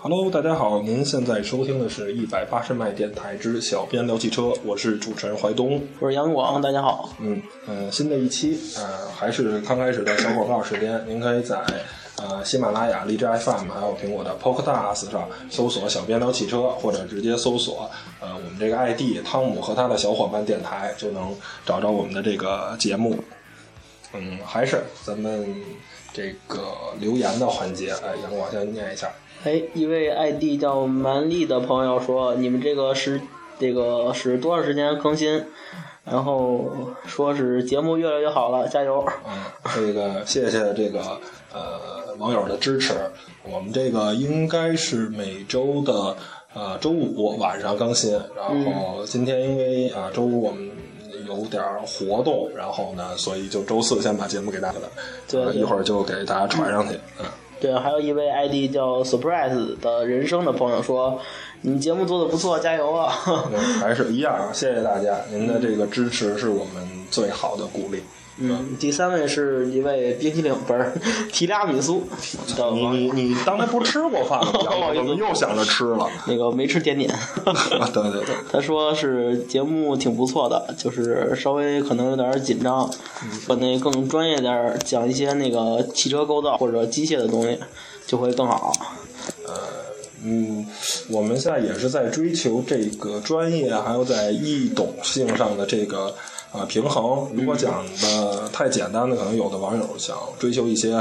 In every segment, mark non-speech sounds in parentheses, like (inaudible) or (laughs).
Hello，大家好，您现在收听的是一百八十迈电台之小编聊汽车，我是主持人怀东，我是杨广，大家好。嗯呃，新的一期呃还是刚开始的小广告时间，(laughs) 您可以在呃喜马拉雅、荔枝 FM 还有苹果的 Podcast 上搜索“小编聊汽车”，或者直接搜索呃我们这个 ID 汤姆和他的小伙伴电台，就能找着我们的这个节目。嗯，还是咱们这个留言的环节，哎，杨广先念一下。哎，一位 ID 叫蛮力的朋友说：“你们这个是这个是多长时间更新？然后说是节目越来越好了，加油！嗯，这个谢谢这个呃网友的支持。我们这个应该是每周的呃周五晚上更新，然后今天因为啊周五我们有点活动，然后呢，所以就周四先把节目给大家了，对，一会儿就给大家传上去。嗯。”对，还有一位 ID 叫 Surprise 的人生的朋友说：“你节目做的不错，加油啊！”还是一样啊，谢谢大家，您的这个支持是我们最好的鼓励。嗯，第三位是一位冰淇淋，不是 (laughs) 提拉米苏。你你你刚才不是吃过饭吗？(laughs) 怎么又想着吃了？那个没吃甜点。对 (laughs) 对对。他说是节目挺不错的，就是稍微可能有点紧张，把那更专业点讲一些那个汽车构造或者机械的东西就会更好。呃，嗯，我们现在也是在追求这个专业，还有在易懂性上的这个。啊，平衡。如果讲的太简单的，可能有的网友想追求一些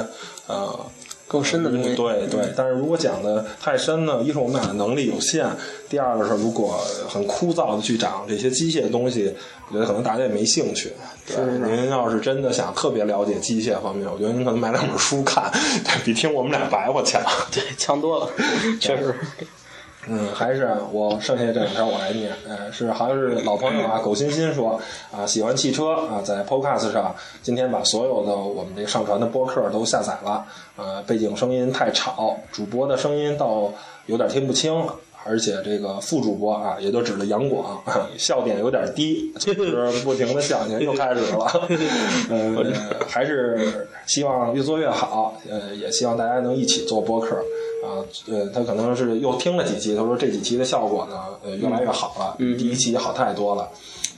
呃更深的东西。对对，但是如果讲的太深呢，一是我们俩的能力有限，第二个是如果很枯燥的去讲这些机械的东西，我觉得可能大家也没兴趣。是您要是真的想特别了解机械方面，我觉得您可能买两本书看，(laughs) 比听我们俩白话强。(laughs) 对，强多了，(laughs) 确实。嗯，还是我剩下这两条我来念。嗯，是好像是老朋友啊，苟欣欣说啊，喜欢汽车啊，在 Podcast 上今天把所有的我们这上传的播客都下载了。呃，背景声音太吵，主播的声音倒有点听不清，而且这个副主播啊，也就指了杨广，(laughs) 笑点有点低，就是 (laughs) 不停的笑，又开始了。(laughs) 呃，还是希望越做越好。呃，也希望大家能一起做播客。啊，呃，他可能是又听了几期，他说这几期的效果呢，呃，越来越好了，第一期好太多了，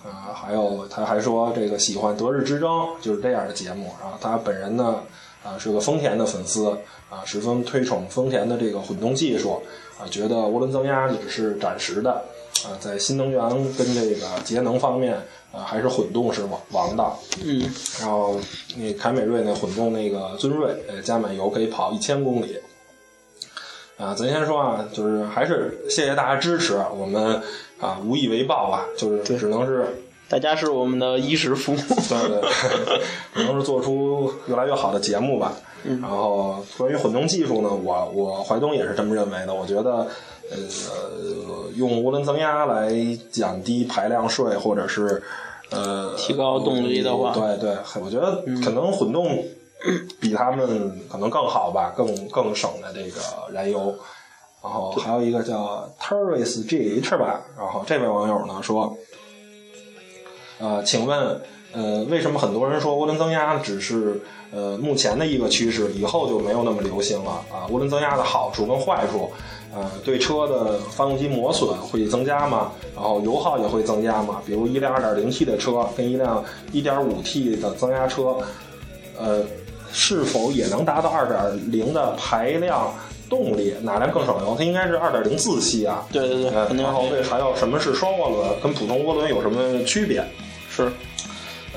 啊，还有他还说这个喜欢《德日之争》就是这样的节目，然后他本人呢，啊，是个丰田的粉丝，啊，十分推崇丰田的这个混动技术，啊，觉得涡轮增压只是暂时的，啊，在新能源跟这个节能方面，啊，还是混动是王王道，嗯，然后那凯美瑞那混动那个尊锐，呃，加满油可以跑一千公里。啊，咱先说啊，就是还是谢谢大家支持，我们啊无以为报啊，就是只能是大家是我们的衣食父母，对对，(laughs) 只能是做出越来越好的节目吧。然后关于混动技术呢，我我怀东也是这么认为的。我觉得呃，用涡轮增压来降低排量税，或者是呃提高动力的话，对对，我觉得可能混动。比他们可能更好吧，更更省的这个燃油。然后还有一个叫 Terris GH 吧。然后这位网友呢说，呃，请问，呃，为什么很多人说涡轮增压只是呃目前的一个趋势，以后就没有那么流行了啊？涡轮增压的好处跟坏处，呃，对车的发动机磨损会增加吗？然后油耗也会增加吗？比如一辆 2.0T 的车跟一辆 1.5T 的增压车，呃。是否也能达到二点零的排量动力？哪辆更省油？它应该是二点零自吸啊。对对对，然后为还有什么是双涡轮？跟普通涡轮有什么区别？是，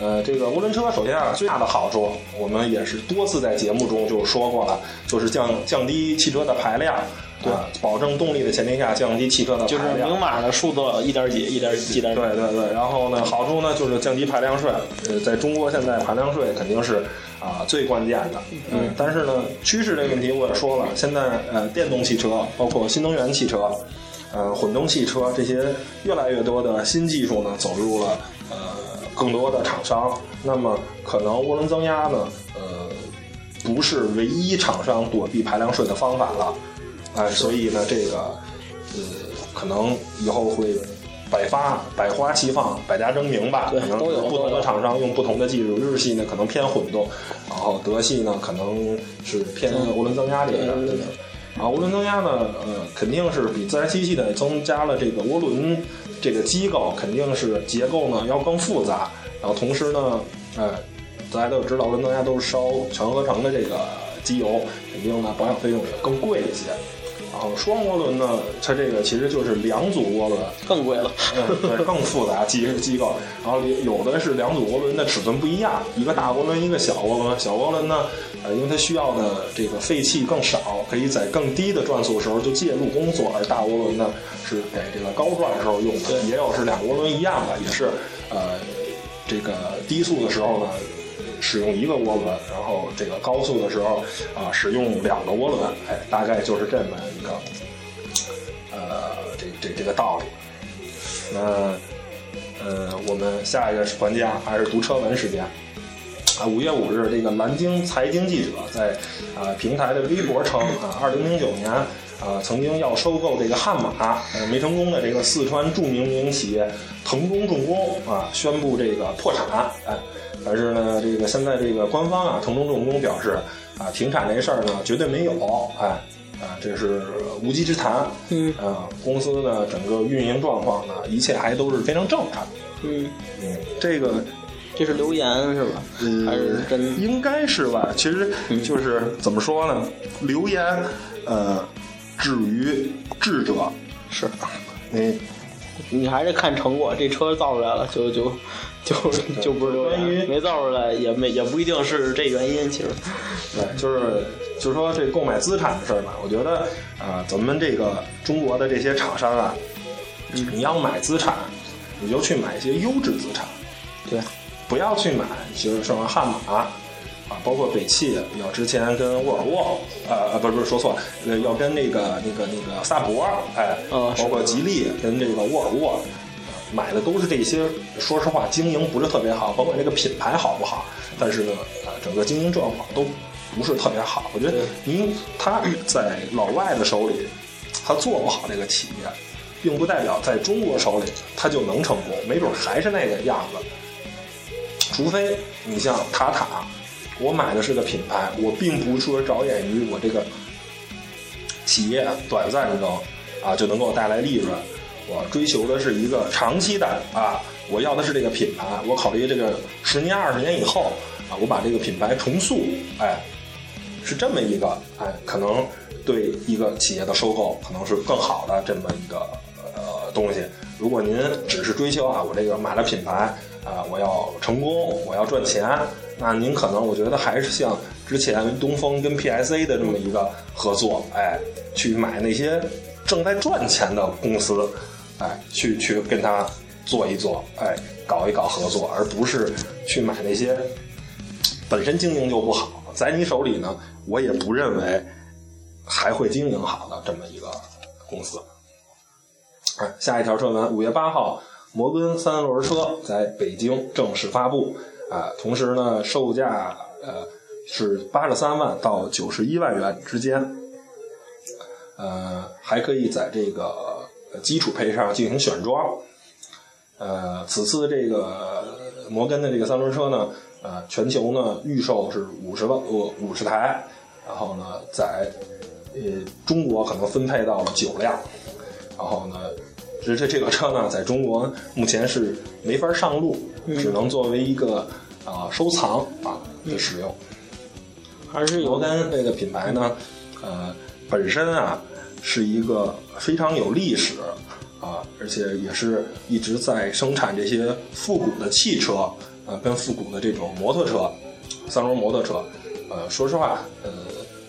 呃，这个涡轮车首先啊，最大的好处，我们也是多次在节目中就说过了，就是降降低汽车的排量，对，保证动力的前提下降低汽车的排量。就是明码的数字一点几，一点几点。对对对，然后呢，好处呢就是降低排量税。呃，在中国现在排量税肯定是。啊，最关键的，嗯，但是呢，趋势这个问题我也说了，现在呃，电动汽车，包括新能源汽车，呃，混动汽车这些越来越多的新技术呢，走入了呃更多的厂商，那么可能涡轮增压呢，呃，不是唯一厂商躲避排量税的方法了，哎，所以呢，这个呃，可能以后会。百发百花齐放，百家争鸣吧。可能不同的厂商用不同的技术，日系呢可能偏混动，然后德系呢可能是偏涡轮增压这个。啊，涡轮增压呢，呃，肯定是比自然吸气的增加了这个涡轮这个机构，肯定是结构呢要更复杂。然后同时呢，呃，大家都知道涡轮增压都是烧全合成的这个机油，肯定呢保养费用也更贵一些。然后双涡轮呢，它这个其实就是两组涡轮，更贵了。嗯，对，更复杂机机构。然后有的是两组涡轮的尺寸不一样，一个大涡轮，一个小涡轮。小涡轮呢，呃，因为它需要的这个废气更少，可以在更低的转速时候就介入工作；而大涡轮呢，是给这个高转时候用的。也有是两个涡轮一样的，也是呃，这个低速的时候呢。使用一个涡轮，然后这个高速的时候啊，使用两个涡轮，哎，大概就是这么一个，呃，这这这个道理。那呃，我们下一个环节，还是读车文时间啊。五月五日，这个蓝鲸财经记者在啊平台的微博称啊，二零零九年啊，曾经要收购这个悍马，没成功的这个四川著名民营企业腾中重工啊，宣布这个破产，哎。但是呢，这个现在这个官方啊，腾中重工表示啊，停产这事儿呢绝对没有，哎，啊，这是无稽之谈。嗯，啊，公司呢整个运营状况呢，一切还都是非常正常。嗯嗯，这个这是留言是吧？还是真？应该是吧。其实就是怎么说呢？留言呃，止于智者是，你你还是看成果，这车造出来了就就。就就不是关于没造出来，也没也不一定是这原因。其实，对，就是就是说这购买资产的事儿吧。我觉得啊，咱们这个中国的这些厂商啊，你要买资产，你就去买一些优质资产，对，不要去买就是什么悍马啊，包括北汽要之前跟沃尔沃，呃呃，不是不是说错了，要跟那个那个那个萨博，哎，包括吉利跟这个沃尔沃。买的都是这些，说实话，经营不是特别好，甭管这个品牌好不好，但是呢，呃，整个经营状况都不是特别好。我觉得您他在老外的手里，他做不好这个企业，并不代表在中国手里他就能成功，没准还是那个样子。除非你像塔塔，我买的是个品牌，我并不说着眼于我这个企业短暂中啊就能够带来利润。我追求的是一个长期的啊，我要的是这个品牌，我考虑这个十年、二十年以后啊，我把这个品牌重塑，哎，是这么一个哎，可能对一个企业的收购可能是更好的这么一个呃东西。如果您只是追求啊，我这个买了品牌啊，我要成功，我要赚钱，那您可能我觉得还是像之前东风跟 PSA 的这么一个合作，哎，去买那些正在赚钱的公司。哎，去去跟他做一做，哎，搞一搞合作，而不是去买那些本身经营就不好，在你手里呢，我也不认为还会经营好的这么一个公司。哎，下一条车文，五月八号，摩根三轮车在北京正式发布，啊，同时呢，售价呃是八十三万到九十一万元之间，呃，还可以在这个。基础配上进行选装，呃，此次这个摩根的这个三轮车呢，呃，全球呢预售是五十万呃五十台，然后呢，在呃中国可能分配到了九辆，然后呢，这这这个车呢，在中国目前是没法上路，只能作为一个啊收藏啊的使用。还是摩根这个品牌呢，呃，本身啊。是一个非常有历史啊，而且也是一直在生产这些复古的汽车呃，跟复古的这种摩托车，三轮摩托车。呃，说实话，呃，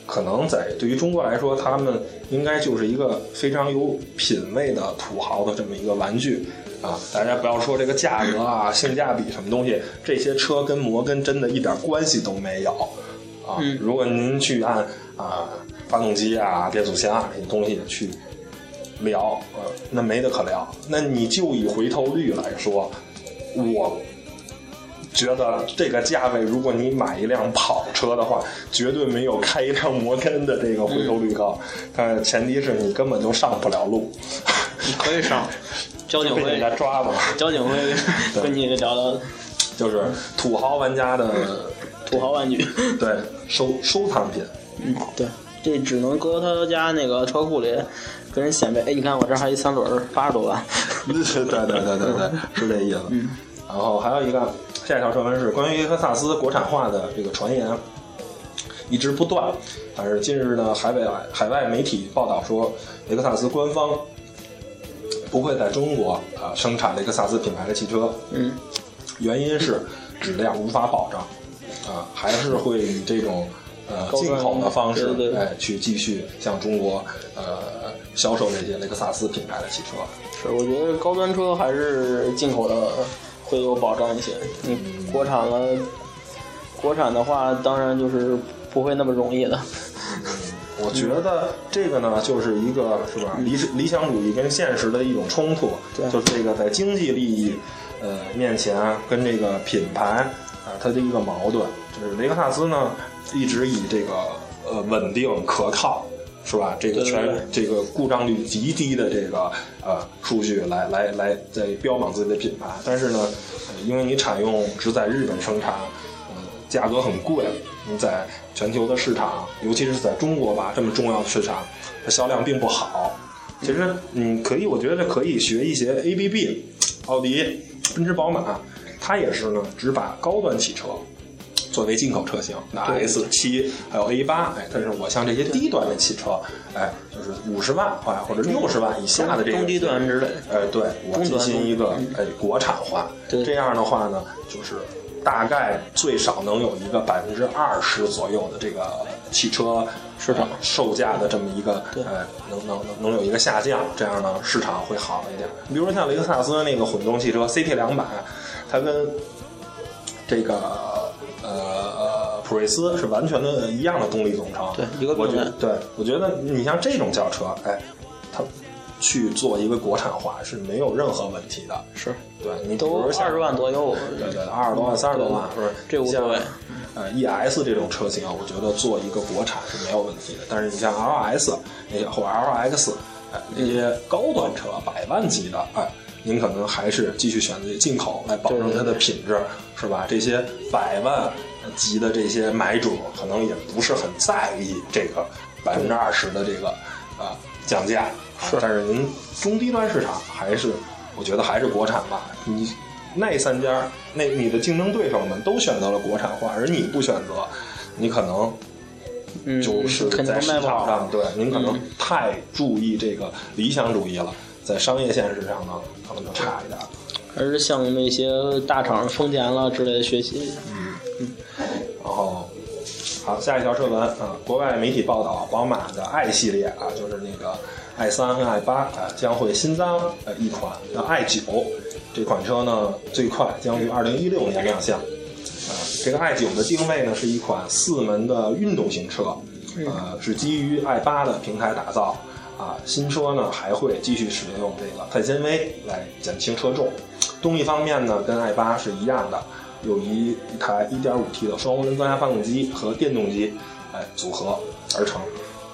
可能在对于中国来说，他们应该就是一个非常有品位的土豪的这么一个玩具啊。大家不要说这个价格啊、(clears throat) 性价比什么东西，这些车跟摩根真的一点关系都没有啊。如果您去按啊。发动机啊，变速箱啊这些东西去聊，呃，那没得可聊。那你就以回头率来说，我觉得这个价位，如果你买一辆跑车的话，绝对没有开一辆摩根的这个回头率高。但前提是你根本就上不了路。你可以上，交警会人家抓吧。交警会跟你聊聊，(laughs) 就是土豪玩家的土豪玩具，对收收藏品。嗯，对。这只能搁他家那个车库里跟人显摆，哎，你看我这还一三轮儿，八十多万。(laughs) 对对对对对对，是这意思。嗯然后还有一个下一条传闻是关于雷克萨斯国产化的这个传言一直不断，但是近日呢，海外海外媒体报道说，雷克萨斯官方不会在中国啊、生产雷克萨斯品牌的汽车，嗯，原因是质量无法保障，啊、还是会以这种呃进口的方式，对对对。哎，去继续向中国呃销售这些雷克萨斯品牌的汽车。是，我觉得高端车还是进口的会有保障一些。你国产了，国产的话，当然就是不会那么容易的。(laughs) 我觉得这个呢，就是一个是吧，理理想主义跟现实的一种冲突，对就是这个在经济利益呃面前跟这个品牌啊、它的一个矛盾。就是雷克萨斯呢，一直以这个呃稳定可靠。是吧？这个全这个故障率极低的这个呃数据来来来在标榜自己的品牌，但是呢，呃因为你采用只在日本生产，嗯，价格很贵，你在全球的市场，尤其是在中国吧这么重要的市场，它销量并不好。其实你可以，我觉得可以学一些 ABB、奥迪、奔驰、宝马，它也是呢，只把高端汽车作为进口车型，那对。S 七还有 A 八，哎，但是我像这些低端的汽车，哎，就是五十万哎或者六十万以下的这种中低端之类的。哎，对我进行一个哎国产化，对。这样的话呢，就是大概最少能有一个百分之二十左右的这个汽车市场呃售价的这么一个对呃能能能能有一个下降，这样呢市场会好一点。比如说像雷克萨斯那个混动汽车 CT 两百，它跟这个呃普锐斯是完全的一样的动力总成，对一个我觉平台对，我觉得你像这种轿车，哎，它去做一个国产化是没有任何问题的。是，对你都二十万左右。对对，二十多万、三十多万，是不是？这无所谓呃，ES 这种车型，我觉得做一个国产是没有问题的。但是你像 LS 那些或者 LX，哎，那些高端车百万级的，哎，您可能还是继续选择进口来保证它的品质，是吧？这些百万级的这些买主，可能也不是很在意这个百分之二十的这个啊、降价。是但是您中低端市场还是，我觉得还是国产吧。你那三家，那你的竞争对手们都选择了国产化，而你不选择，你可能嗯，就是在市。场上，对您可能太注意这个理想主义了，在商业现实上呢，可能就差一点。还是向那些大厂丰田了之类的学习。嗯然后，好，下一条车文啊，国外媒体报道，宝马的 i 系列啊，就是那个 i 三和 i 八啊，将会新增呃一款叫 i 九，这款车呢最快将于二零一六年亮相。啊，这个 i 九的定位呢是一款四门的运动型车，呃，是基于 i 八的平台打造。啊，新车呢还会继续使用这个碳纤维来减轻车重。动力方面呢，跟 i 八是一样的，有一一台 1.5T 的双涡轮增压发动机和电动机，哎组合而成。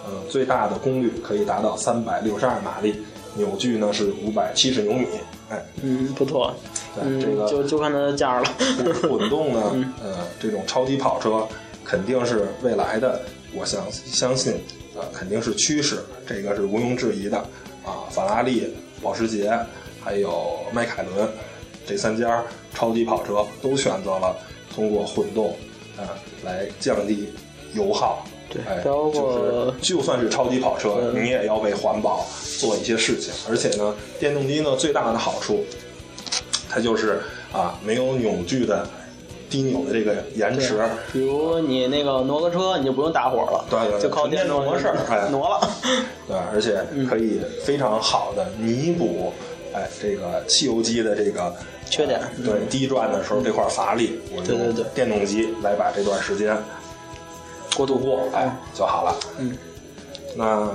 嗯，最大的功率可以达到362马力，扭矩呢是570牛米。哎，嗯，不错。对、嗯，这个就就看它的价了。(laughs) 混动呢，呃，这种超级跑车肯定是未来的，我相相信，呃，肯定是趋势，这个是毋庸置疑的啊。法拉利、保时捷还有迈凯伦这三家超级跑车都选择了通过混动，呃，来降低油耗。对哎，包括就是就算是超级跑车，你也要为环保做一些事情。而且呢，电动机呢最大的好处，它就是啊没有扭矩的低扭的这个延迟。比如你那个挪个车，你就不用打火了，对对对就靠电动模式哎 (laughs) 挪了。(laughs) 对，而且可以非常好的弥补，哎，这个汽油机的这个缺点呃对，低转的时候这块乏力，我对对对用电动机来把这段时间过渡过，哎，就好了。嗯，那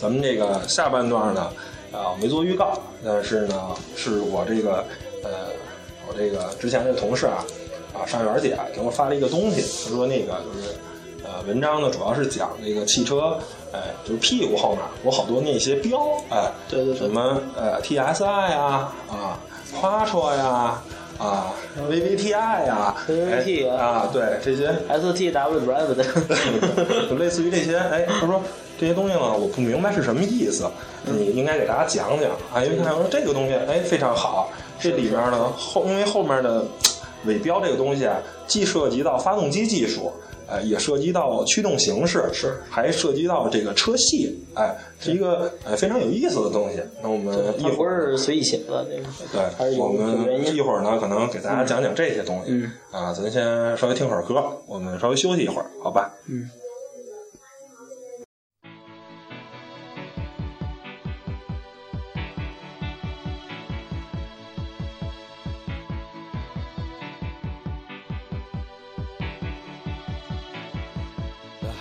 咱们这个下半段呢，啊，没做预告，但是呢，是我这个呃，我这个之前的同事啊，啊，尚元姐给我发了一个东西，她说那个就是呃，文章呢主要是讲那个汽车，哎，就是屁股后面有好多那些标，哎，对对对。什么呃 TSI 啊啊，花车呀，啊，VVTi 啊，VVT 哎啊，对这些。STW Drive 的，就 (laughs) 类似于这些，哎，他说这些东西呢，我不明白是什么意思，你应该给大家讲讲啊，因为他说这个东西，哎，非常好，这里面呢后因为后面的尾标这个东西啊，既涉及到发动机技术。哎，也涉及到驱动形式，是还涉及到这个车系，哎，是一个哎非常有意思的东西。那我们一会儿随意写的，这个对，我们一会儿呢，可能给大家讲讲这些东西。嗯啊，咱先稍微听会儿歌，我们稍微休息一会儿，好吧？嗯。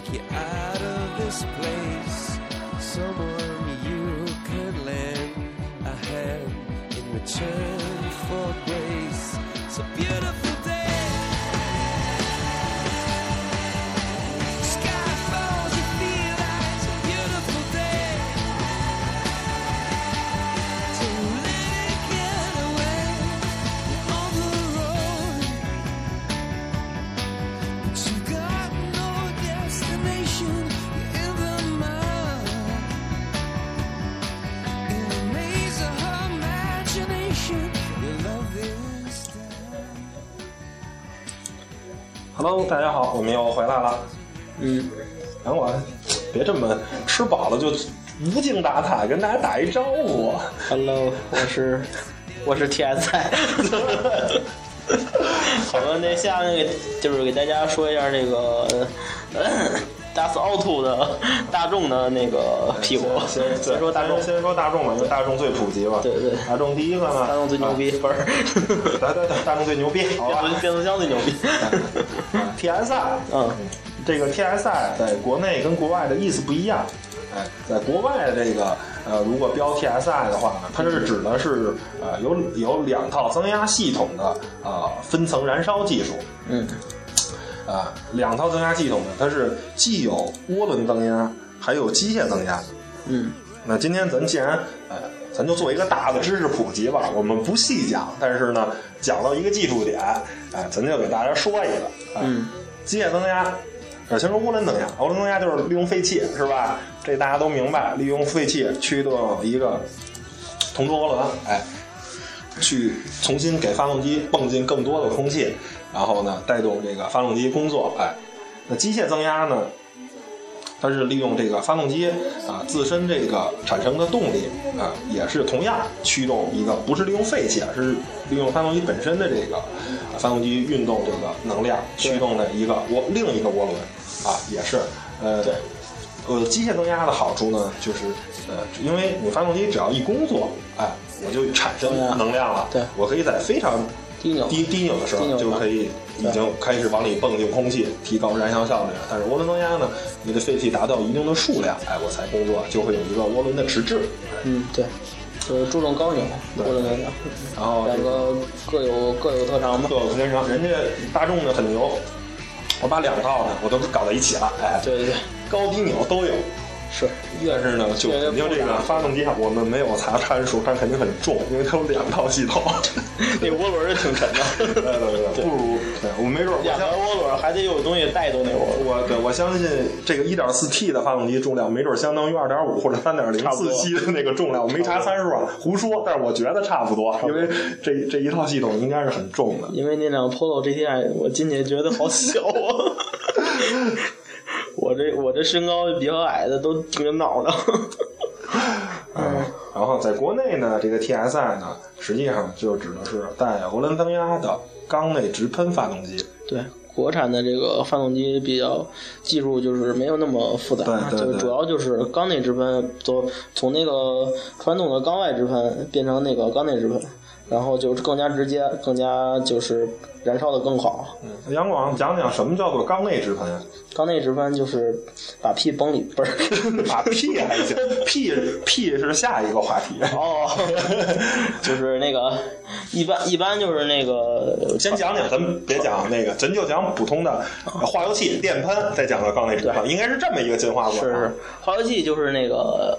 take you out of this place. Someone you can lend a hand in return for grace. It's a beautiful day. Hello，大家好，我们又回来了。嗯，等我，别这么吃饱了就无精打采，跟大家打一招呼。Hello，我是 (laughs) 我是 TSI。(laughs) 好了，那下面给就是给大家说一下那个达斯奥兔的大众的那个屁股。先 (laughs) 先说大众，先说大众吧，因为大众最普及嘛。对对大众第一个呢，大众最牛逼，不是？对对对，大众最牛逼，好吧变速变速箱最牛逼。(laughs) TSI，嗯，这个 TSI 在国内跟国外的意思不一样。哎，在国外的这个呃，如果标 TSI 的话呢，它是指的是呃有有两套增压系统的呃分层燃烧技术。嗯，啊，两套增压系统呢，它是既有涡轮增压，还有机械增压。嗯，那今天咱既然呃，咱就做一个大的知识普及吧，我们不细讲，但是呢，讲到一个技术点，哎，咱就给大家说一个。哎、嗯，机械增压，呃，先说涡轮增压，涡轮增压就是利用废气，是吧？这大家都明白，利用废气驱动一个同轴涡轮，哎，去重新给发动机泵进更多的空气，然后呢，带动这个发动机工作，哎，那机械增压呢？它是利用这个发动机啊自身这个产生的动力啊，也是同样驱动一个，不是利用废气，啊，是利用发动机本身的这个啊发动机运动这个能量驱动的一个涡另一个涡轮啊，也是呃对呃机械增压的好处呢，就是呃因为你发动机只要一工作，哎，我就产生能量了，对。我可以在非常低扭低低扭的时候就可以已经开始往里泵进空气，提高燃烧效率了。但是涡轮增压呢，你的废气达到一定的数量，哎，我才工作，就会有一个涡轮的迟滞。嗯，对，就是注重高扭，涡轮增压，然后两个各有各有特长吧。各有特长，人家大众呢很牛，我把两套呢我都搞在一起了，哎，对对对，高低扭都有。是，但是呢，就肯定这个发动机啊，我们没有查参数，但肯定很重，因为它有两套系统。(laughs) 那涡轮也挺沉的。对对对，不如对我没准两条涡轮还得有东西带动那涡轮。我对我相信这个 1.4T 的发动机重量没准相当于2.5或者3.0差不多自吸的那个重量，我没查参数啊，胡说，但是我觉得差不多，因为 (laughs) 这这一套系统应该是很重的。因为那辆 Polo GTI 我今年觉得好小啊，(laughs) 我这我这身高比较矮的都挺着脑袋。(laughs) 嗯，然后在国内呢，这个 TSI 呢，实际上就指的是带涡轮增压的缸内直喷发动机。对，国产的这个发动机比较技术就是没有那么复杂，对对对就主要就是缸内直喷，从从那个传统的缸外直喷变成那个缸内直喷，然后就是更加直接，更加就是燃烧的更好。杨广讲讲什么叫做缸内直喷啊？缸内直喷就是把屁崩里，不是 (laughs) 把屁还行，(laughs) 屁屁是下一个话题。哦，就是那个一般一般就是那个先讲讲，咱们别讲那个，咱就讲普通的化油器、电喷，再讲到缸内直喷，应该是这么一个进化过程。是是，化油器就是那个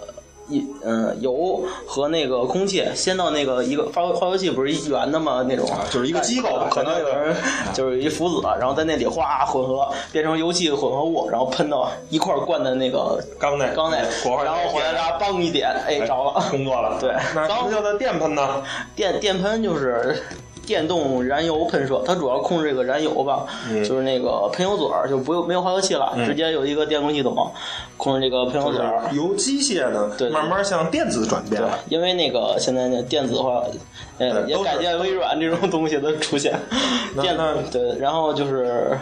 一嗯油和那个空气先到那个一个发发油器不是一圆的吗？那种啊就是一个机构可能有人就是一浮子，然后在那里哗混合变成油气混合物，然后喷到一块儿灌的那个缸内缸内，然后回来然后梆一点，哎着了。工作了。对那什么叫做电喷呢？电电喷就是电动燃油喷射，它主要控制这个燃油吧，嗯就是那个喷油嘴儿，就不用没有化油器了，直接有一个电控系统控制这个喷油嘴儿。由机械呢对，慢慢向电子转变因为那个现在那电子化，呃，也对都是感谢微软这种东西的出现。电那对，然后就是。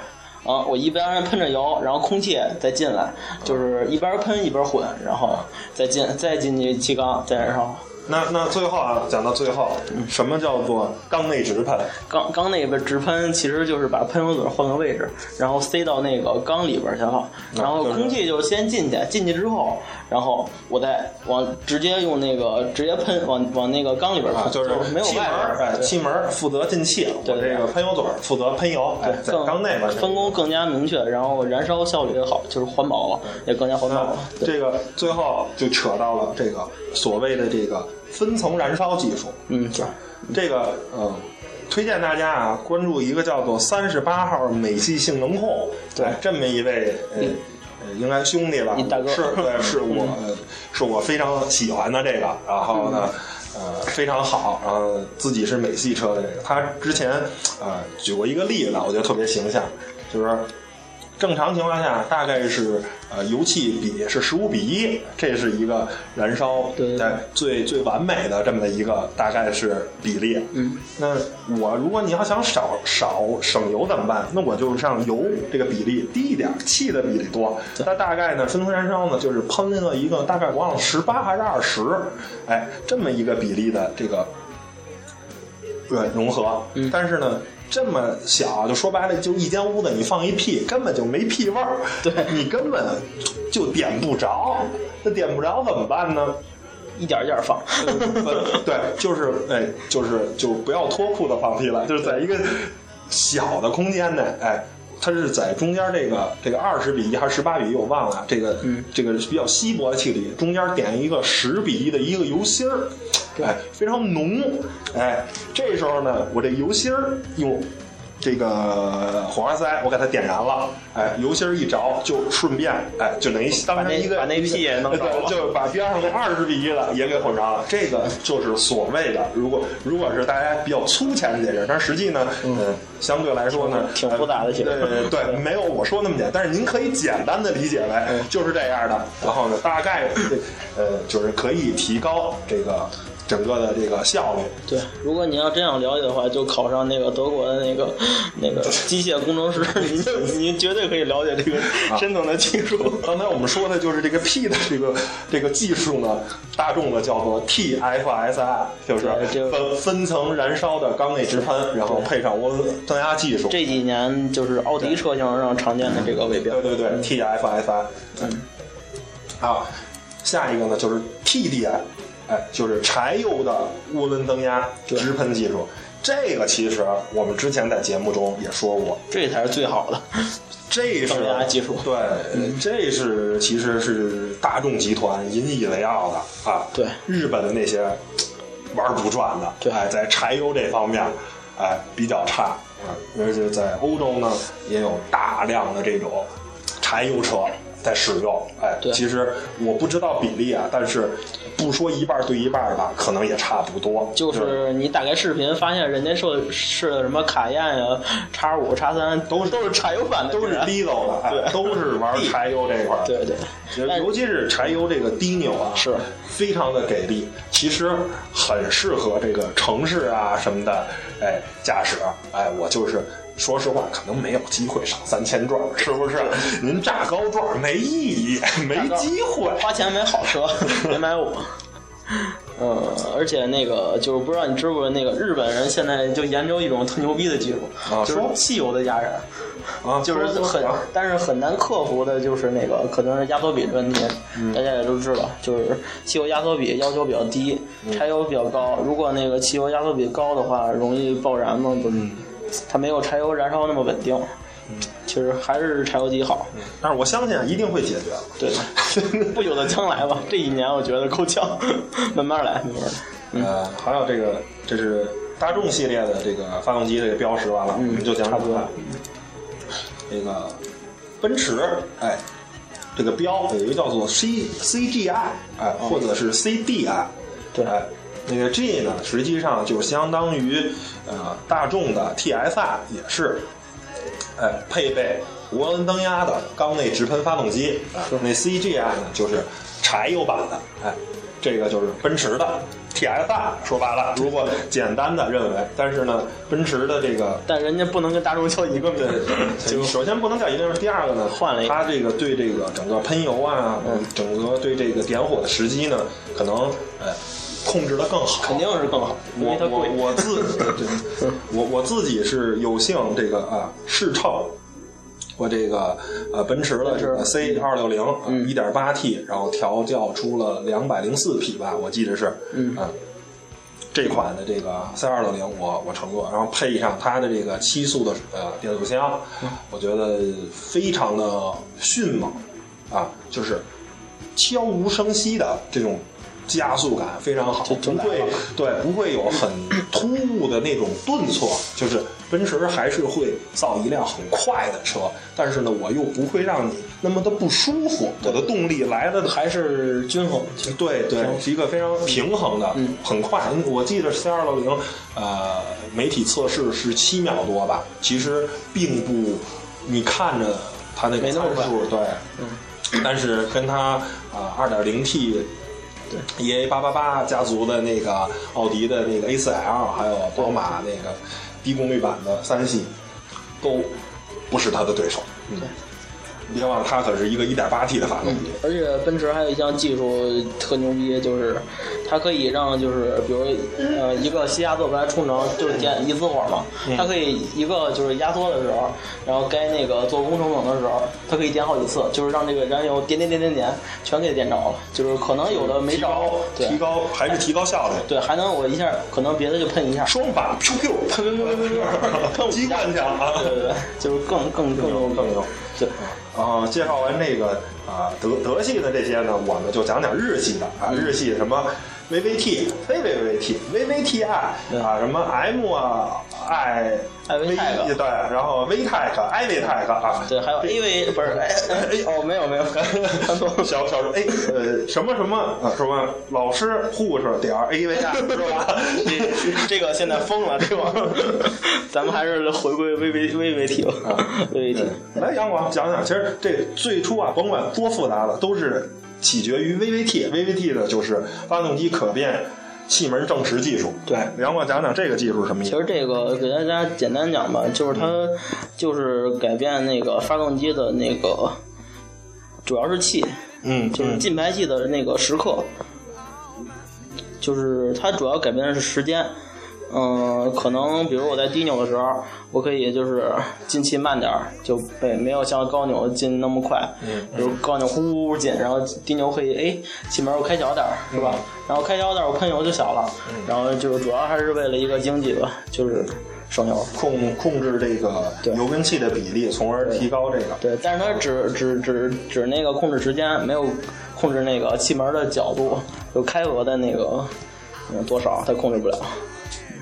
啊，我一边喷着油，然后空气再进来，就是一边喷一边混，然后再进再进去气缸再燃烧。那那最后啊，讲到最后，什么叫做缸内直喷？缸缸内边直喷其实就是把喷油嘴换个位置，然后塞到那个缸里边去了，然后空气就先进去，进去之后，然后我再往直接用那个直接喷往往那个缸里边喷，啊，就是没有气门外边气门负责进气，我这个喷油嘴负责喷油，缸内边分工更加明确，然后燃烧效率也好，就是环保了，也更加环保了。这个最后就扯到了这个所谓的这个分层燃烧技术。嗯，是这个嗯，推荐大家啊关注一个叫做三十八号美系性能控，对哎这么一位呃。呃应该兄弟吧大哥，是对，是我、呃是我非常喜欢的这个，然后呢，呃，非常好，然后自己是美系车的这个，他之前呃举过一个例子，我觉得特别形象，就是正常情况下大概是呃油气比是十五比一，这是一个燃烧对在最最完美的这么的一个大概是比例。嗯，那我如果你要想少少省油怎么办？那我就让油这个比例低一点，气的比例多。那大概呢，分层燃烧呢，就是喷了一个大概我忘了十八还是二十，哎，这么一个比例的这个对融合。嗯但是呢。这么小，就说白了，就一间屋子，你放一屁，根本就没屁味儿，对你根本就点不着。那点不着怎么办呢？一点一点放。对，就是哎，就是就不要脱裤子放屁了，就是在一个小的空间内，哎，它是在中间这个这个二十比一还是十八比一，我忘了，这个、嗯这个比较稀薄的气体中间点一个十比一的一个油芯儿，哎，非常浓，哎，这时候呢，我这油芯儿用。这个火花塞我给它点燃了，哎，油芯儿一着就顺便，哎，就等于当成一个把那屁也弄着了对就把边上那二十比一的也给混着了。这个就是所谓的，如果如果是大家比较粗浅的解释，但实际呢，嗯，相对来说呢，挺复杂的解释呃对对，没有我说那么简单，但是您可以简单的理解为嗯就是这样的。然后呢，大概呃就是可以提高这个整个的这个效率。对，如果你要真想了解的话，就考上那个德国的那个 (laughs) 那个机械工程师，(laughs) 您就您绝对可以了解这个深层的技术。(laughs) 刚才我们说的就是这个 P 的这个这个技术呢，大众的叫做 TFSI，就是这个分分层燃烧的缸内直喷，然后配上涡轮增压技术。这几年就是奥迪车型上常见的这个尾标对。对对，TFSI。嗯。好，下一个呢就是 TDI，哎，就是柴油的涡轮增压直喷技术。这个其实我们之前在节目中也说过，这才是最好的。这是增压技术对，这是其实是大众集团引以为傲的啊。对日本的那些玩不转的，对哎，在柴油这方面，哎，比较差啊。而且在欧洲呢，也有大量的这种柴油车在使用。哎，对其实我不知道比例啊，但是不说一半对一半吧，可能也差不多。就是你打开视频，发现人家说是的什么卡宴呀、叉五、叉三，都是都是柴油版的，都是竟然 diesel 的，哎，对都是玩柴油这块儿。对对，尤其是柴油这个低扭啊，是非常的给力，其实很适合这个城市啊什么的，哎，驾驶，哎，我就是说实话，可能没有机会上三千转，是不是？(laughs) 您炸高转没意义，没机会。花钱买好车，(laughs) 别买我。嗯，而且那个就是不知道你知不知道，那个日本人现在就研究一种特牛逼的技术，就是汽油的加燃，啊，就是很啊但是很难克服的，就是那个可能是压缩比的问题。嗯大家也都知道，就是汽油压缩比要求比较低，嗯柴油比较高。如果那个汽油压缩比高的话，容易爆燃嘛，不是？嗯它没有柴油燃烧那么稳定。其实还是柴油机好。但是我相信啊一定会解决的。对，(laughs) (laughs) 不久的将来吧，这一年我觉得够呛，慢慢来，慢慢来。呃，还有这个，这是大众系列的这个发动机这个标识完了，我们就讲差不多讲看这个奔驰，哎，这个标有一个叫做 C CGI，哎，或者是 CDI，对哎，那个 G 呢，实际上就相当于呃大众的 TSI 也是，哎，配备涡轮增压的缸内直喷发动机啊，那 CGI 呢就是柴油版的，哎，这个就是奔驰的 TSI。说白了，如果简单的认为，但是呢，奔驰的这个 (laughs) 但人家不能跟大众叫一个名字，就首先不能叫一个人，第二个呢，换了一个它这个对这个整个喷油啊，嗯整个对这个点火的时机呢，可能呃控制的更好。肯定是更好，我我。我自对，(laughs) 我我自己是有幸这个啊试乘我这个呃奔驰的这个 C 二六零嗯。一点八 T，然后调教出了两百零四匹吧，我记得是嗯。啊。这款的这个 C 二六零我我乘坐，然后配上它的这个七速的呃变速箱，我觉得非常的迅猛啊，就是悄无声息的这种加速感非常好，不会对不会有很突兀的那种顿挫，就是奔驰还是会造一辆很快的车，但是呢，我又不会让你那么的不舒服，我的动力来的还是均衡，对对，是一个非常平衡的，嗯很快。嗯我记得 C 二六零，呃，媒体测试是七秒多吧，其实并不，你看着它那个参数，对，嗯，但是跟它啊二点零 T。对，EA 八八八家族的那个奥迪的那个 A 四 L，还有宝马那个低功率版的三系，都不是它的对手。嗯，别忘了，它可是一个 1.8T 的发动机。而且奔驰还有一项技术特牛逼，就是它可以让就是比如呃一个吸压座本来冲程就是点一次火嘛，它可以一个就是压缩的时候，然后该那个做工程等的时候，它可以点好几次，就是让这个燃油点点点点点全给点着了，就是可能有的没着提高，对提高还是提高效率。对，还能我一下可能别的就喷一下，双把 Q Q 喷喷喷喷喷喷五机下关枪啊！对对对，就是更更更更牛对。啊，介绍完这个啊德德系的这些呢，我们就讲讲日系的啊，日系什么 VVT、非 VVT、VVTi 啊，什么 M 啊 I iVTEC V 对，然后 VTEC、iVTEC 啊，对，还有 A V 不是哎哎哦，没有没有。小小说哎呃什么什么啊什么老师护士点儿 A V I 是吧？这这个现在疯了，对吧？(laughs) 咱们还是回归微微微微体吧，微微体。来，杨广讲讲，其实这最初啊，甭管多复杂的，都是取决于 VVT。VVT 的就是发动机可变气门正时技术。对杨广讲讲这个技术是什么意思？其实这个给大家简单讲吧，就是它就是改变那个发动机的那个，主要是气，嗯，就是进排气的那个时刻，就是它主要改变的是时间。嗯，可能比如我在低扭的时候，我可以就是进气慢点儿，就没没有像高扭进那么快。嗯比如高扭呼进，然后低扭可以哎气门我开小点儿，是吧？然后开小点儿我喷油就小了。嗯然后就是主要还是为了一个经济吧，就是省油。控控制这个对油跟气的比例，从而提高这个。对，但是它只只只只那个控制时间，没有控制那个气门的角度，就开合的那个嗯多少，它控制不了。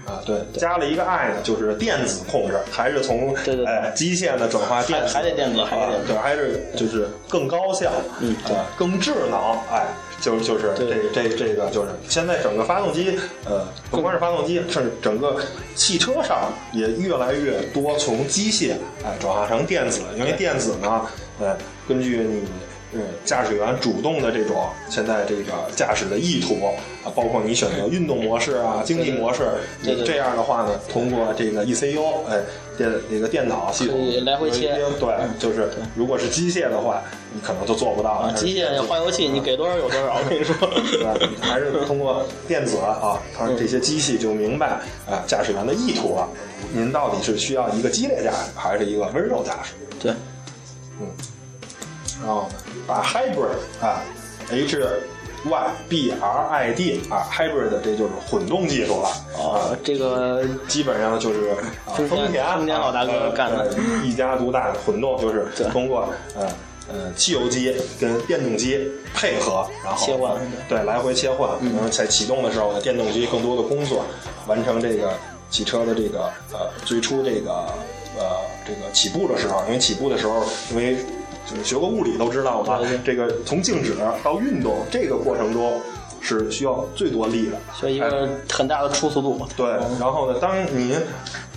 啊，对，加了一个 I 呢，就是电子控制，还是从对对对。哎机械的转化电子，还得电子还得对，还是就是更高效，嗯对。呃，更智能，哎，就就是这对。这这个就是现在整个发动机，呃，不光是发动机，甚至整个汽车上也越来越多从机械哎转化成电子，因为电子呢，呃，根据你呃驾驶员主动的这种现在这个驾驶的意图啊，包括你选择运动模式啊、经济模式，对对你这样的话呢，通过这个 ECU 哎电那个电脑系统来回切对，就是如果是机械的话，你可能就做不到了。啊，机械化油器你给多少有多少，(laughs) 我跟你说。对？还是通过电子啊，它这些机器就明白啊驾驶员的意图了。您到底是需要一个激烈驾驶，还是一个温柔驾驶？对，嗯然后把 hybrid 啊，H Y B R I D 啊，hybrid 这就是混动技术了啊。哦，这个基本上就是啊 (laughs) 丰田丰田老大哥呃干的呃一家独大的混动，就是通过呃呃汽油机跟电动机配合，然后切换对来回切换，然后在启动的时候呢，电动机更多的工作，完成这个汽车的这个呃最初这个呃这个起步的时候，因为起步的时候，因为就是学过物理都知道嘛对对，这个从静止到运动这个过程中是需要最多力的，需要一个很大的初速度嘛。对，然后呢，当你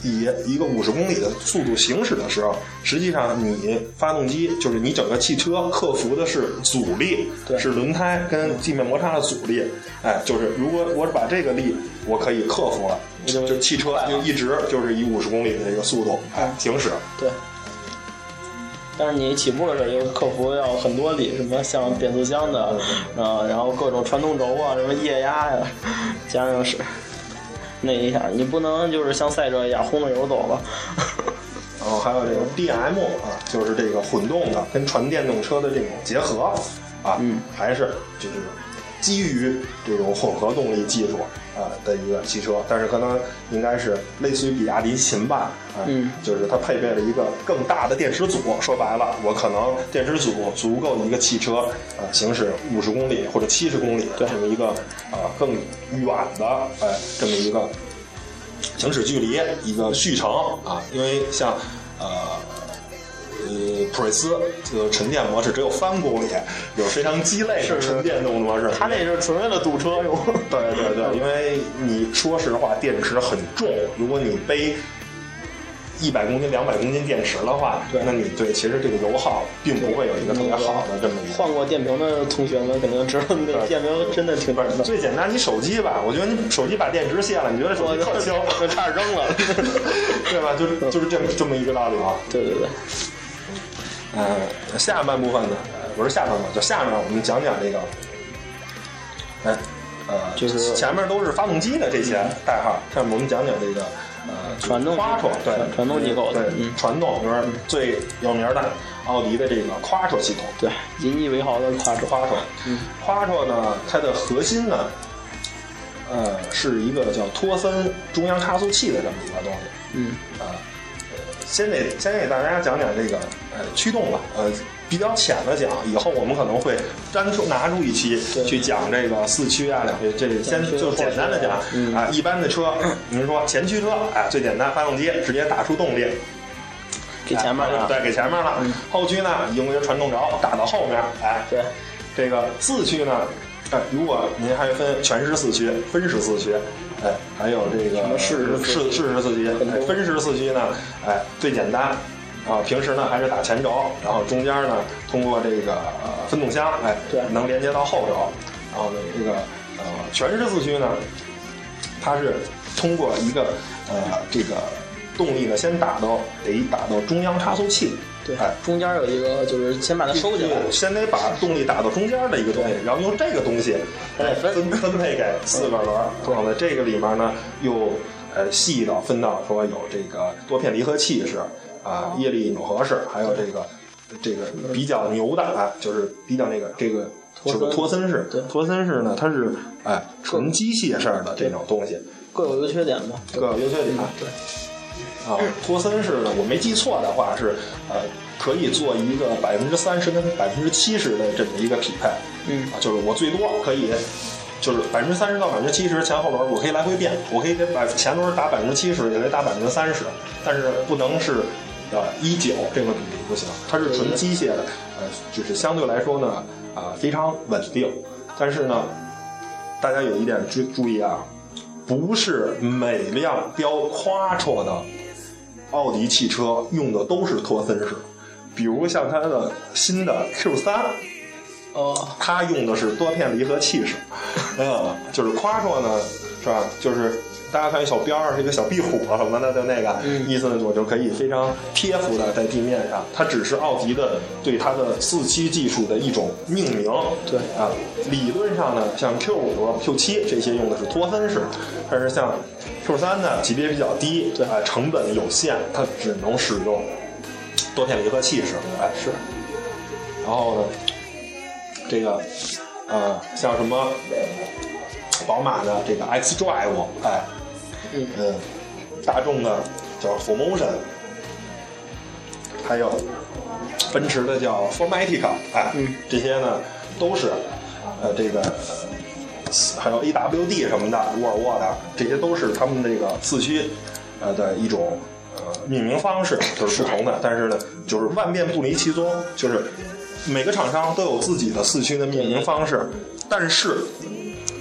以一个五十公里的速度行驶的时候，实际上你发动机就是你整个汽车克服的是阻力，对是轮胎跟地面摩擦的阻力。哎，就是如果我把这个力我可以克服了，就就汽车就一直就是以五十公里的这个速度哎行驶。对。但是你起步的时候，又克服要很多里，什么像变速箱的，啊，然后各种传动轴啊，什么液压呀，加上是那一下，你不能就是像赛车一样轰着油走了。然后还有这个 DM 啊，就是这个混动的跟纯电动车的这种结合啊，嗯还是就是基于这种混合动力技术啊的一个汽车，但是可能应该是类似于比亚迪秦吧啊，嗯。就是它配备了一个更大的电池组，说白了，我可能电池组足够一个汽车啊行驶五十公里或者七十公里这么一个啊更远的哎这么一个行驶距离一个续程啊，因为像呃呃普锐斯这个纯电模式只有三公里，有非常鸡肋的纯电动模式。它那是纯为了堵车用。(laughs) 对对对，因为你说实话，电池很重，如果你背一百公斤、两百公斤电池的话，对那你对其实这个油耗并不会有一个特别好的这么一个。换过电瓶的同学们肯定知道，那电瓶真的挺不是难的。最简单，你手机吧，我觉得你手机把电池卸了，你觉得手我机特轻，就差点扔了。(laughs) 对吧？就是就是这么这么一个道理啊。对对对，呃，下半部分呢，呃不是下半部分，就下面我们讲讲这个，哎，呃，就是前面都是发动机的这些代号，下面我们讲讲这个呃传动夸 quattro 对传动机构的对嗯。传动就是最有名的奥迪的这个 quattro 系统。对，引以为豪的 quattro，嗯。quattro 呢，它的核心呢，呃，是一个叫托森中央差速器的这么一个东西。嗯，啊，呃先给先给大家讲讲这个呃驱动吧，呃比较浅的讲，以后我们可能会单出拿出一期去讲这个四驱啊两这这先就简单的讲嗯啊，一般的车，您说前驱车，哎最简单，发动机直接打出动力，给前面了。哎对，给前面了嗯，后驱呢用于传动轴打到后面，哎，对，这个四驱呢，哎，如果您还分全时四驱、分时四驱，哎，还有这个什么适时四驱哎，分时四驱呢，哎，最简单啊，平时呢还是打前轴，然后中间呢通过这个呃分动箱，哎，对能连接到后轴，然后呢这个呃全时四驱呢，它是通过一个呃这个动力呢先打到得打到中央差速器，对。哎，中间有一个就是先把它收起来。对先得把动力打到中间的一个东西，然后用这个东西再分。分分配给四个轮儿，然后在这个里面呢又呃细到分到说有这个多片离合器式啊、液力扭合式，还有这个这个比较牛的啊，就是比较那个这个就是托森式对，托森式呢它是哎纯机械式的这种东西，各有优缺点吧。各有优缺点。对，啊，托森式的，我没记错的话是，呃，可以做一个百分之三十跟百分之七十的这么一个匹配。嗯啊，就是我最多可以，就是百分之三十到百分之七十前后轮我可以来回变，我可以给百前轮打百分之七十，也可以打百分之三十，但是不能是呃一九这个比例不行，它是纯机械的，呃，就是相对来说呢，啊、非常稳定，但是呢，大家有一点注注意啊，不是每辆标 Quattro 的奥迪汽车用的都是托森式，比如像它的新的 Q 三哦，它用的是多片离合器式，(laughs) 嗯，就是 Quattro 呢，是吧？就是大家看一小边儿是一个小壁虎啊什么的，就那个、嗯意思呢，我就可以非常贴服的在地面上。它只是奥迪的对它的四驱技术的一种命名。对啊，理论上呢，像 Q 五、Q 七这些用的是托森式，但是像 Q 三呢，级别比较低，对啊，成本有限，它只能使用多片离合器式。哎，是，然后呢，这个呃，像什么宝马的这个 X Drive，哎，嗯嗯，大众的叫 Formotion，还有奔驰的叫 Formatic，哎，嗯这些呢都是呃这个。呃还有 AWD 什么的，沃尔沃的，这些都是他们这个四驱呃的一种呃命名方式，就是不同的。但是呢，就是万变不离其宗，就是每个厂商都有自己的四驱的命名方式，但是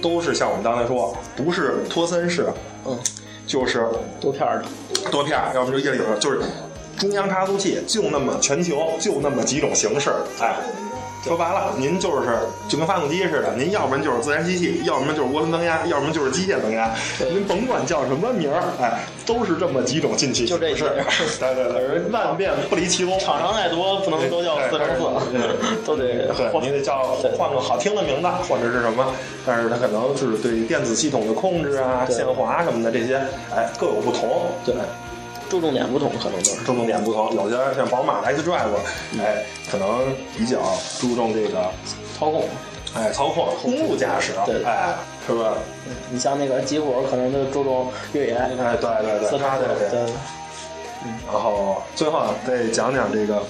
都是像我们刚才说，不是托森式，嗯，就是多片儿的，多片儿，要么就液力，就是中央差速器就那么全球就那么几种形式，哎。说白了，您就是就跟发动机似的，您要不然就是自然吸气，要不然就是涡轮增压，要不然就是机械增压，您甭管叫什么名儿，哎，都是这么几种进气就这形式些对对对，万变不离其宗。厂商再多不能都叫四乘四，都得对，换你得叫换个好听的名字，或者是什么，但是它可能就是对电子系统的控制啊、限滑什么的这些，哎，各有不同。对注重点不同，可能都是。注重点不同，有些像宝马的 X Drive，哎，可能比较注重这个操控，哎操控、公路驾驶，对哎，是吧？你像那个吉普可能就注重越野，哎，对对对，四它的乘四，对，然后最后啊再讲讲这个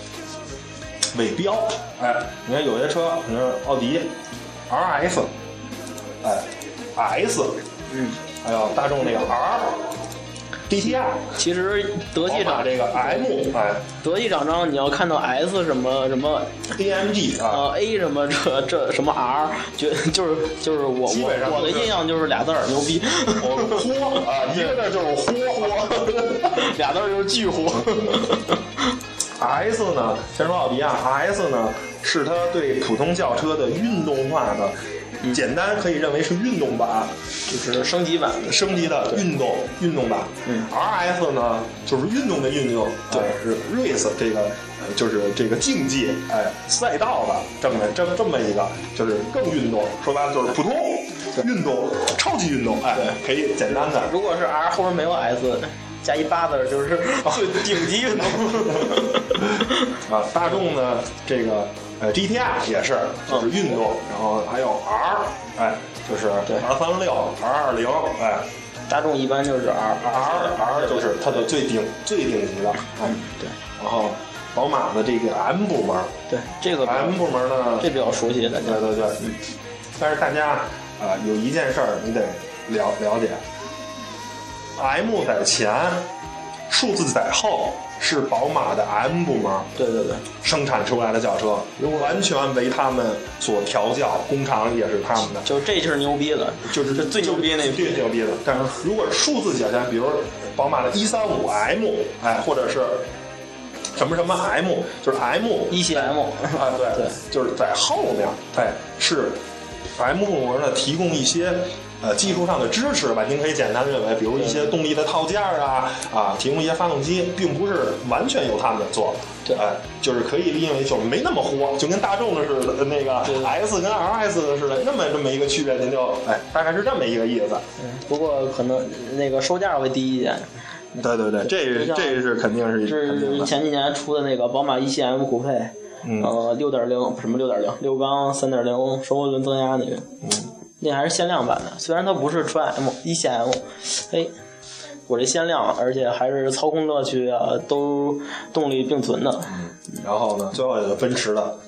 尾标，哎，你看有些车，你看奥迪 RS，哎，S，嗯，还有大众那个 R。DTR，其实德系厂这个 M，哎德系厂商你要看到 S 什么什么，AMG 啊，呃 A 什么这这什么 R，觉 (laughs) 就是就是我我我的印象就是俩字儿牛逼，我豁啊，一个字就是豁。(laughs) 俩字儿就是巨豁。S 呢，先说奥迪啊，S 呢是它对普通轿车的运动化的，简单可以认为是运动版，就是升级版，升级的运动运动版。嗯，RS 呢就是运动的运动，对，是 race 这个呃就是这个竞技哎赛道的这么这么这么一个，就是更运动，说白了就是普通运动，超级运动，哎，可以简单的。如果是 R 后面没有 S，加一八字就是最 (laughs) 顶级运动。啊，大众呢，这个呃 GTR 也是，就是运动，然后还有 R，哎，就是对。R 三六、R 二零，哎。大众一般就是 R，R R 就是它的最顶最顶级的，哎，对。然后宝马的这个 M 部门对，这个，M 部门呢，这比较熟悉大家对。对对，嗯，但是大家啊、有一件事儿你得了了解，M 在前，数字在后，是宝马的 M 部门。对对对，生产出来的轿车，完全为他们所调教，工厂也是他们的，就这就是牛逼的，就是是最牛逼那最牛逼的。但是如果数字简单，比如宝马的一三五 M，哎，或者是什么什么 M，就是 M 一系 M 啊，对 (laughs) 对，就是在后面，哎，是 M 部门呢提供一些。呃，技术上的支持吧，您可以简单认为，比如一些动力的套件啊，啊，提供一些发动机，并不是完全由他们做，对。哎，就是可以因为就是没那么豁，就跟大众的似的，呃那个对。S 跟 RS 的似的，那么这么一个区别，您就哎，大概是这么一个意思。嗯不过可能那个售价会低一点。对对对，这是这是肯定是。是前几年出的那个宝马一系 M 酷配，嗯。呃，六点零什么六点零，六缸三点零双涡轮增压那个，嗯，那还是限量版的，虽然它不是纯 M 一线 M，哎，我这限量，而且还是操控乐趣啊，都动力并存的，嗯然后呢，最后有个奔驰的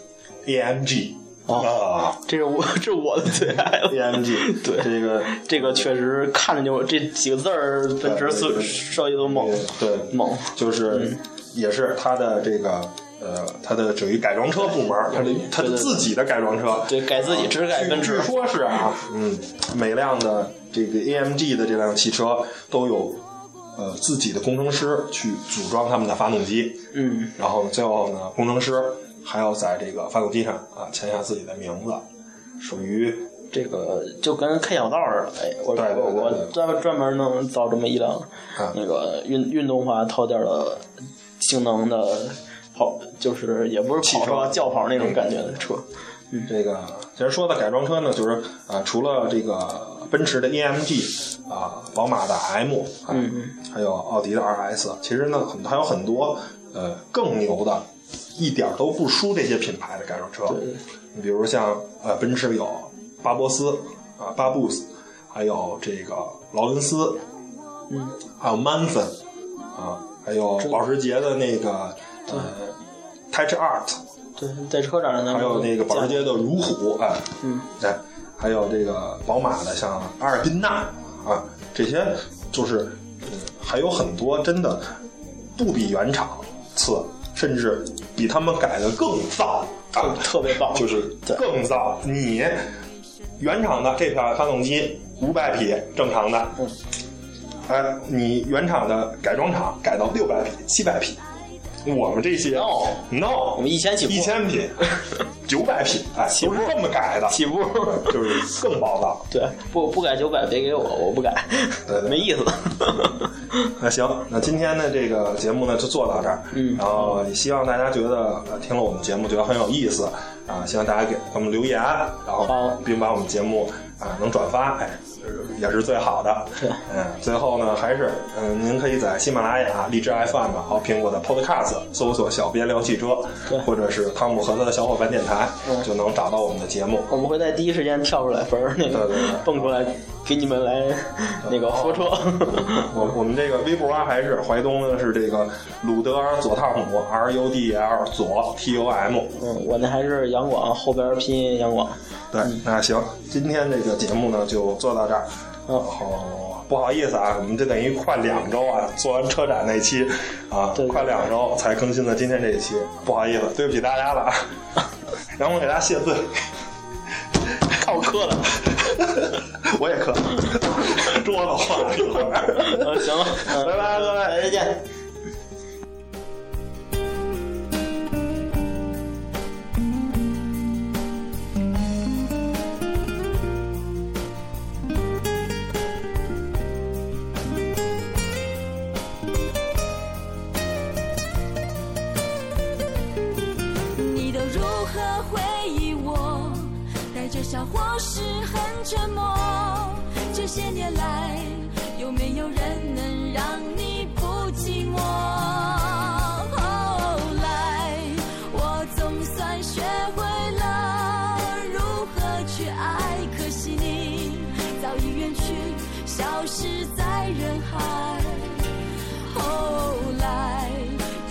AMG 哦啊这是我这是我的最爱了。，AMG (laughs) 对这个这个确实看着就这几个字儿，奔驰设计都猛对猛，就是也是它的这个呃，它的属于改装车部门，它的它的自己的改装车，对，改自己只改奔驰据，说是啊，嗯，每辆的这个 AMG 的这辆汽车都有呃自己的工程师去组装他们的发动机，嗯，然后最后呢，工程师还要在这个发动机上啊签下自己的名字，属于这个就跟开小灶似的，哎，我对我对我专专门能造这么一辆啊。那个运运动化套件的性能的跑，就是也不是跑车，轿跑那种感觉的车。嗯这个其实说到改装车呢，就是啊、除了这个奔驰的 AMG 啊、宝马的 M 啊，嗯还有奥迪的 RS，其实呢很还有很多呃更牛的，一点都不输这些品牌的改装车。对你比如像呃奔驰有巴博斯啊、巴布斯，还有这个劳伦斯，嗯，还有曼森啊，还有保时捷的那个呃 Touch Art。对，在车展上还有那个保时捷的如虎，哎，嗯，哎，还有这个宝马的像阿尔宾纳啊，这些就是，嗯，还有很多真的不比原厂次，甚至比他们改的更造啊，特别棒，(laughs) 就是更造。你原厂的这台发动机五百匹正常的，嗯，哎，你原厂的改装厂改到六百匹、七百匹，我们这些 No no，我们一千起步。一千品、(laughs) 九百品，哎，都是这么改的，起步。就是更暴躁。(laughs) 对，不不改九百别给我，我不改，对对。没意思。(laughs) 那行，那今天的这个节目呢就做到这儿，嗯。然后也希望大家觉得呃听了我们节目觉得很有意思啊，希望大家给给我们留言，然后好。并把我们节目啊能转发，哎，也是最好的。对嗯，最后呢还是嗯，您可以在喜马拉雅、荔枝 FM 和苹果的 Podcast 搜索“小编聊汽车对”，或者是汤姆和他的小伙伴电台，嗯就能找到我们的节目。我们会在第一时间跳出来分儿，那个蹦出来给你们来那个说车。(laughs) 我我们这个微博啊还是淮东呢是这个鲁德尔佐汤姆 R U D L 左 T U M。嗯，我那还是杨广，后边拼音杨广。对，那行，今天这个节目呢就做到这儿。嗯好不好意思啊，我们这等于快两周啊，做完车展那期啊，对对快两周才更新的今天这一期，不好意思，对不起大家了啊。(laughs) 然后我给大家谢罪，看我磕了。(laughs) 我也磕，桌子晃了一会儿。呃，行了，嗯拜拜各位再见。笑或是很沉默。这些年来，